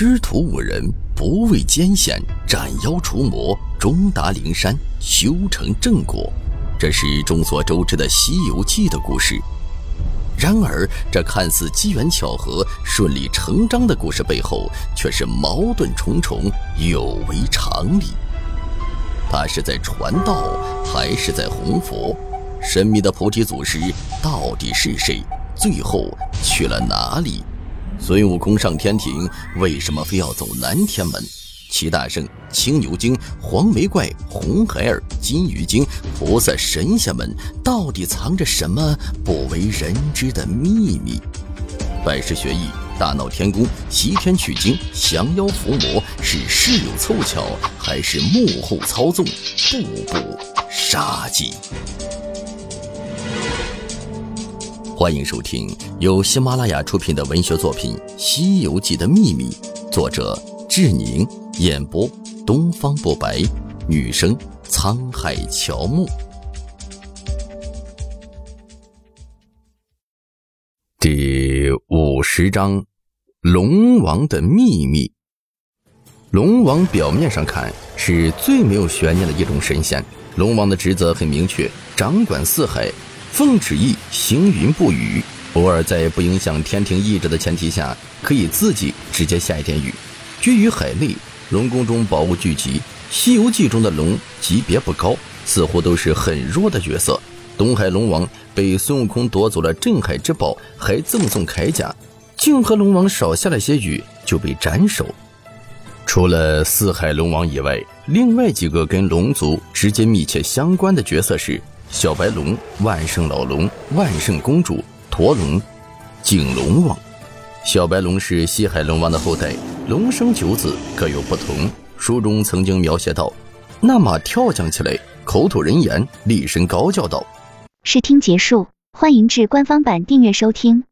师徒五人不畏艰险，斩妖除魔，终达灵山，修成正果。这是众所周知的《西游记》的故事。然而，这看似机缘巧合、顺理成章的故事背后，却是矛盾重重，有违常理。他是在传道，还是在弘佛？神秘的菩提祖师到底是谁？最后去了哪里？孙悟空上天庭，为什么非要走南天门？齐大圣、青牛精、黄眉怪、红孩儿、金鱼精、菩萨、神仙们，到底藏着什么不为人知的秘密？拜师学艺、大闹天宫、西天取经、降妖伏魔，是事有凑巧，还是幕后操纵？步步杀机。欢迎收听由喜马拉雅出品的文学作品《西游记的秘密》，作者志宁。演播：东方不白，女生沧海乔木。第五十章：龙王的秘密。龙王表面上看是最没有悬念的一种神仙，龙王的职责很明确，掌管四海，奉旨意行云布雨，偶尔在不影响天庭意志的前提下，可以自己直接下一点雨。居于海内。龙宫中宝物聚集，《西游记》中的龙级别不高，似乎都是很弱的角色。东海龙王被孙悟空夺走了镇海之宝，还赠送铠甲。泾河龙王少下了些雨，就被斩首。除了四海龙王以外，另外几个跟龙族直接密切相关的角色是小白龙、万圣老龙、万圣公主、驼龙、景龙王。小白龙是西海龙王的后代。龙生九子各有不同，书中曾经描写到，那马跳将起来，口吐人言，厉声高叫道：“试听结束，欢迎至官方版订阅收听。”